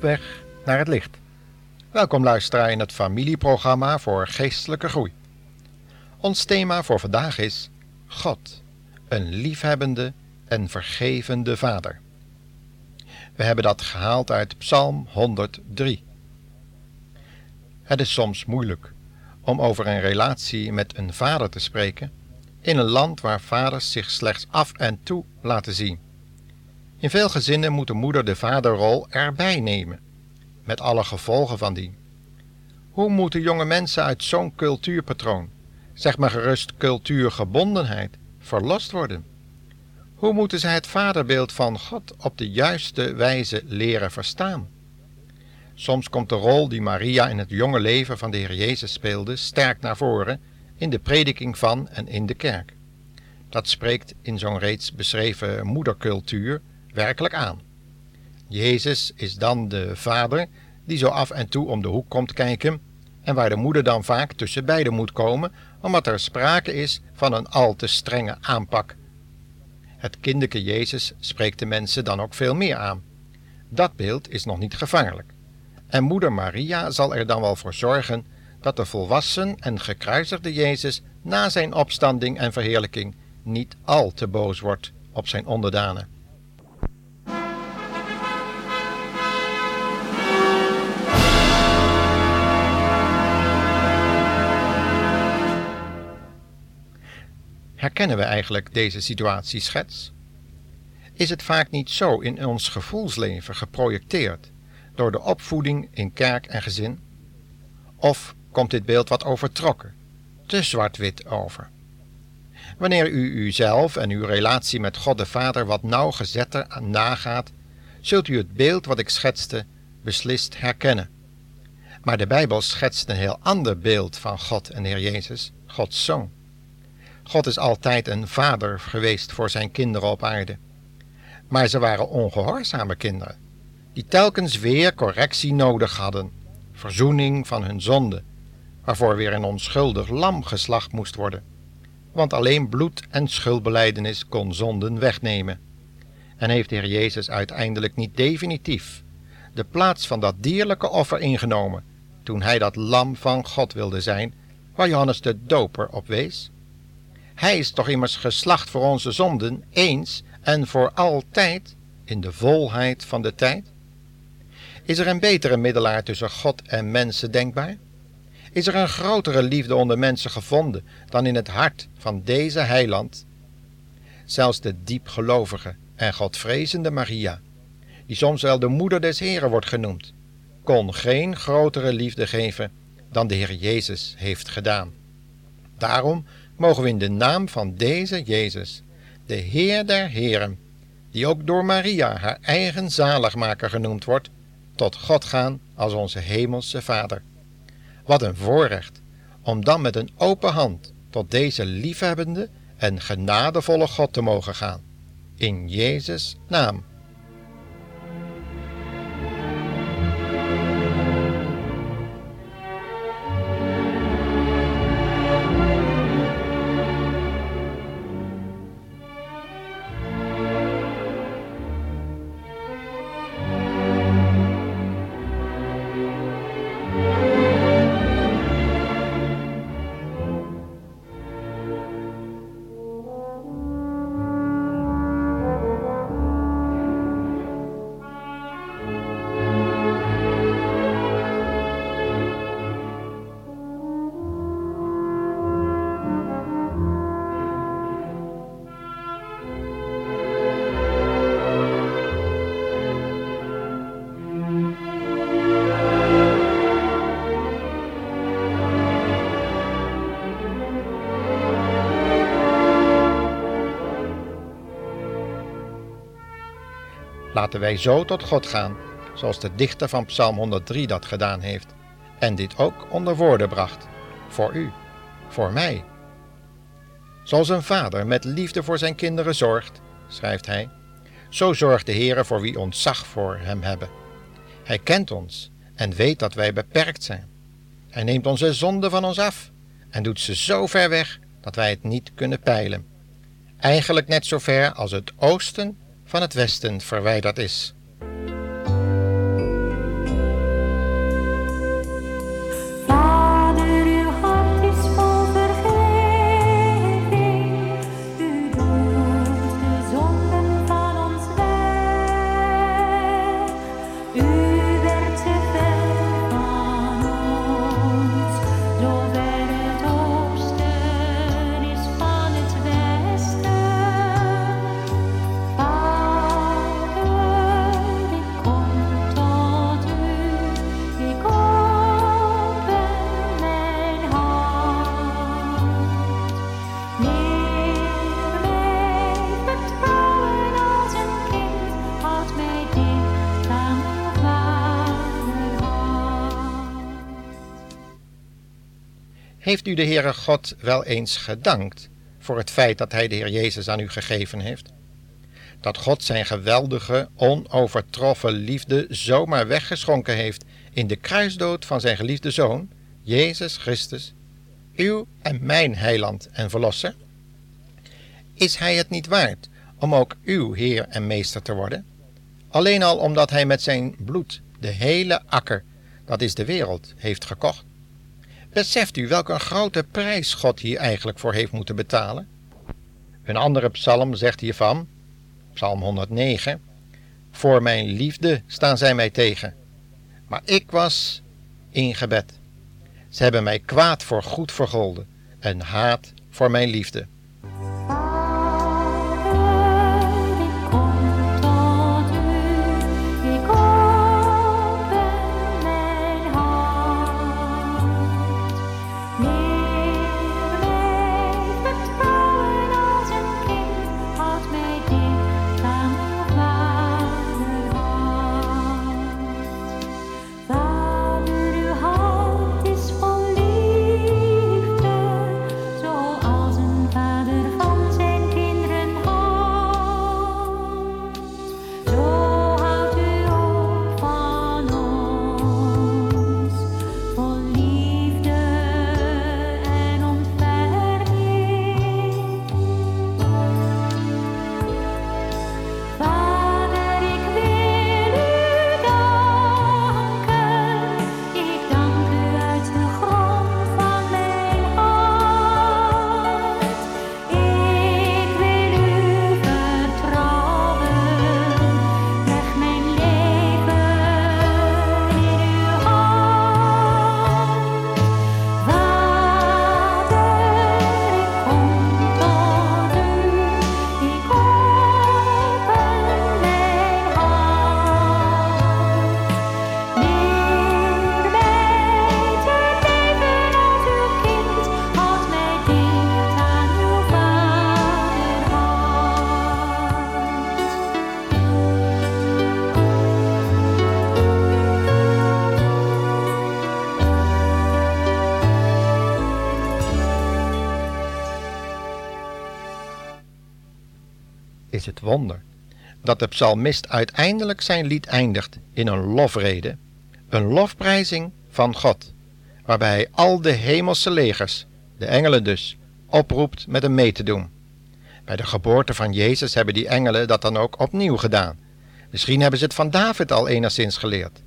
Weg naar het licht. Welkom luisteraar in het familieprogramma voor geestelijke groei. Ons thema voor vandaag is God, een liefhebbende en vergevende Vader. We hebben dat gehaald uit Psalm 103. Het is soms moeilijk om over een relatie met een vader te spreken in een land waar vaders zich slechts af en toe laten zien. In veel gezinnen moet de moeder de vaderrol erbij nemen, met alle gevolgen van die. Hoe moeten jonge mensen uit zo'n cultuurpatroon, zeg maar gerust cultuurgebondenheid, verlost worden? Hoe moeten zij het vaderbeeld van God op de juiste wijze leren verstaan? Soms komt de rol die Maria in het jonge leven van de Heer Jezus speelde sterk naar voren in de prediking van en in de kerk. Dat spreekt in zo'n reeds beschreven moedercultuur werkelijk aan. Jezus is dan de vader die zo af en toe om de hoek komt kijken en waar de moeder dan vaak tussen beiden moet komen, omdat er sprake is van een al te strenge aanpak. Het kinderke Jezus spreekt de mensen dan ook veel meer aan. Dat beeld is nog niet gevaarlijk. En moeder Maria zal er dan wel voor zorgen dat de volwassen en gekruisigde Jezus na zijn opstanding en verheerlijking niet al te boos wordt op zijn onderdanen. Herkennen we eigenlijk deze situatieschets? Is het vaak niet zo in ons gevoelsleven geprojecteerd door de opvoeding in kerk en gezin? Of komt dit beeld wat overtrokken, te zwart-wit over? Wanneer u uzelf en uw relatie met God de Vader wat nauwgezetter nagaat, zult u het beeld wat ik schetste beslist herkennen. Maar de Bijbel schetst een heel ander beeld van God en Heer Jezus, Gods Zoon. God is altijd een vader geweest voor zijn kinderen op aarde. Maar ze waren ongehoorzame kinderen, die telkens weer correctie nodig hadden, verzoening van hun zonde, waarvoor weer een onschuldig lam geslacht moest worden. Want alleen bloed en schuldbeleidenis kon zonden wegnemen. En heeft de Heer Jezus uiteindelijk niet definitief de plaats van dat dierlijke offer ingenomen, toen hij dat lam van God wilde zijn, waar Johannes de Doper op wees? Hij is toch immers geslacht voor onze zonden, eens en voor altijd, in de volheid van de tijd? Is er een betere middelaar tussen God en mensen denkbaar? Is er een grotere liefde onder mensen gevonden dan in het hart van deze heiland? Zelfs de diepgelovige en godvrezende Maria, die soms wel de moeder des Heren wordt genoemd, kon geen grotere liefde geven dan de Heer Jezus heeft gedaan. Daarom mogen we in de naam van deze Jezus, de Heer der Heren, die ook door Maria haar eigen zaligmaker genoemd wordt, tot God gaan als onze hemelse Vader. Wat een voorrecht om dan met een open hand tot deze liefhebbende en genadevolle God te mogen gaan. In Jezus' naam. Laten wij zo tot God gaan, zoals de dichter van Psalm 103 dat gedaan heeft, en dit ook onder woorden bracht, voor u, voor mij. Zoals een vader met liefde voor zijn kinderen zorgt, schrijft hij, zo zorgt de Heere voor wie ontzag voor hem hebben. Hij kent ons en weet dat wij beperkt zijn. Hij neemt onze zonden van ons af en doet ze zo ver weg dat wij het niet kunnen peilen. Eigenlijk net zo ver als het oosten van het westen verwijderd is. Heeft u de Heere God wel eens gedankt voor het feit dat Hij de Heer Jezus aan u gegeven heeft? Dat God zijn geweldige, onovertroffen liefde zomaar weggeschonken heeft in de kruisdood van zijn geliefde Zoon, Jezus Christus, uw en mijn heiland en verlosser? Is Hij het niet waard om ook uw Heer en Meester te worden? Alleen al omdat Hij met zijn bloed de hele akker, dat is de wereld, heeft gekocht. Beseft u welke grote prijs God hier eigenlijk voor heeft moeten betalen? Een andere psalm zegt hiervan, psalm 109, Voor mijn liefde staan zij mij tegen, maar ik was in gebed. Ze hebben mij kwaad voor goed vergolden en haat voor mijn liefde. Is het wonder dat de psalmist uiteindelijk zijn lied eindigt in een lofrede, een lofprijzing van God, waarbij hij al de hemelse legers, de engelen dus, oproept met hem mee te doen. Bij de geboorte van Jezus hebben die engelen dat dan ook opnieuw gedaan. Misschien hebben ze het van David al enigszins geleerd.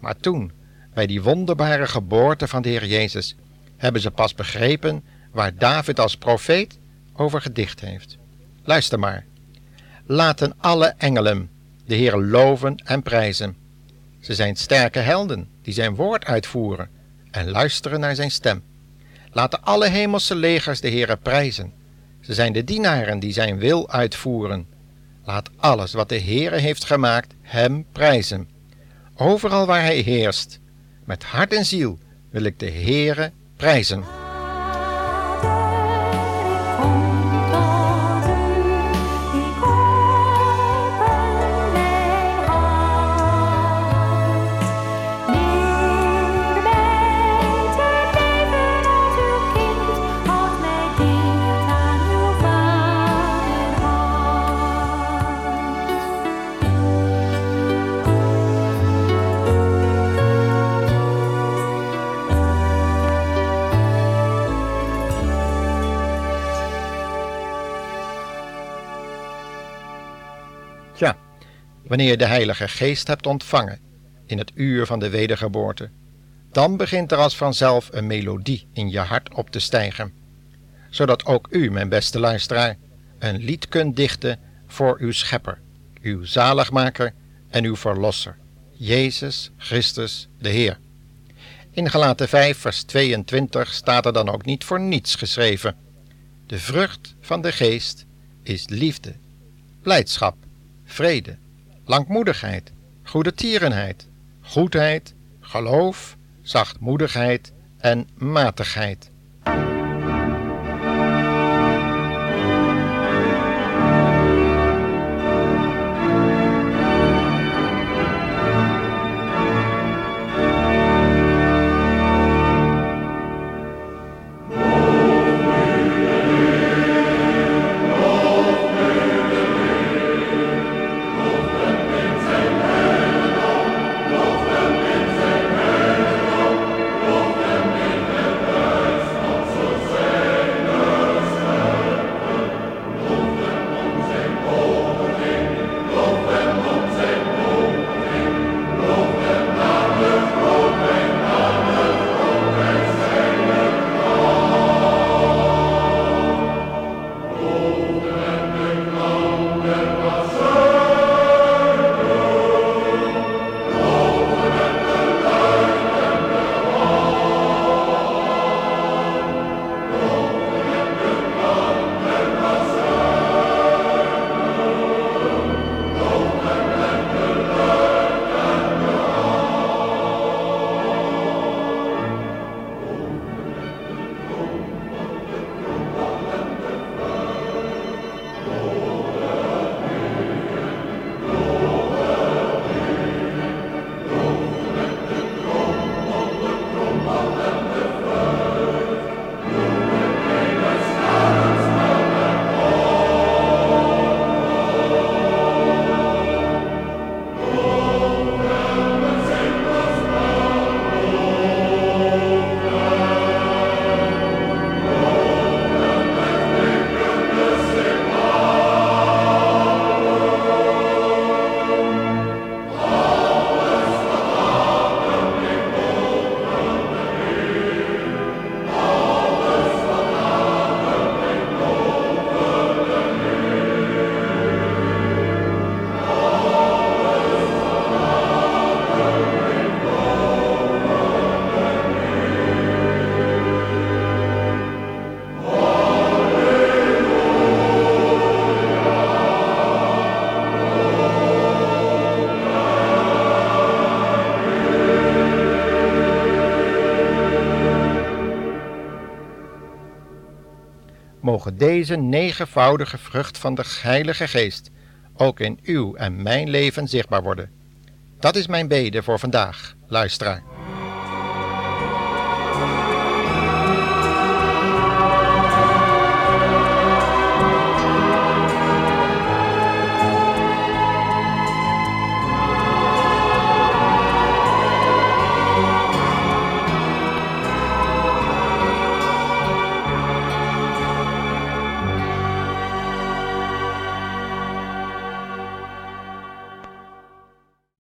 Maar toen, bij die wonderbare geboorte van de Heer Jezus, hebben ze pas begrepen waar David als profeet over gedicht heeft. Luister maar laten alle engelen de Heer loven en prijzen. Ze zijn sterke helden die zijn woord uitvoeren en luisteren naar zijn stem. Laten alle hemelse legers de Heere prijzen. Ze zijn de dienaren die zijn wil uitvoeren. Laat alles wat de Heere heeft gemaakt hem prijzen. Overal waar hij heerst, met hart en ziel wil ik de Heere prijzen. Wanneer je de Heilige Geest hebt ontvangen in het uur van de wedergeboorte, dan begint er als vanzelf een melodie in je hart op te stijgen, zodat ook u, mijn beste luisteraar, een lied kunt dichten voor uw Schepper, uw zaligmaker en uw Verlosser, Jezus Christus de Heer. In Galaten 5, vers 22 staat er dan ook niet voor niets geschreven. De vrucht van de geest is liefde, blijdschap, vrede, langmoedigheid, goede tierenheid, goedheid, geloof, zachtmoedigheid en matigheid. Mogen deze negenvoudige vrucht van de Heilige Geest ook in uw en mijn leven zichtbaar worden. Dat is mijn bede voor vandaag, luisteraar.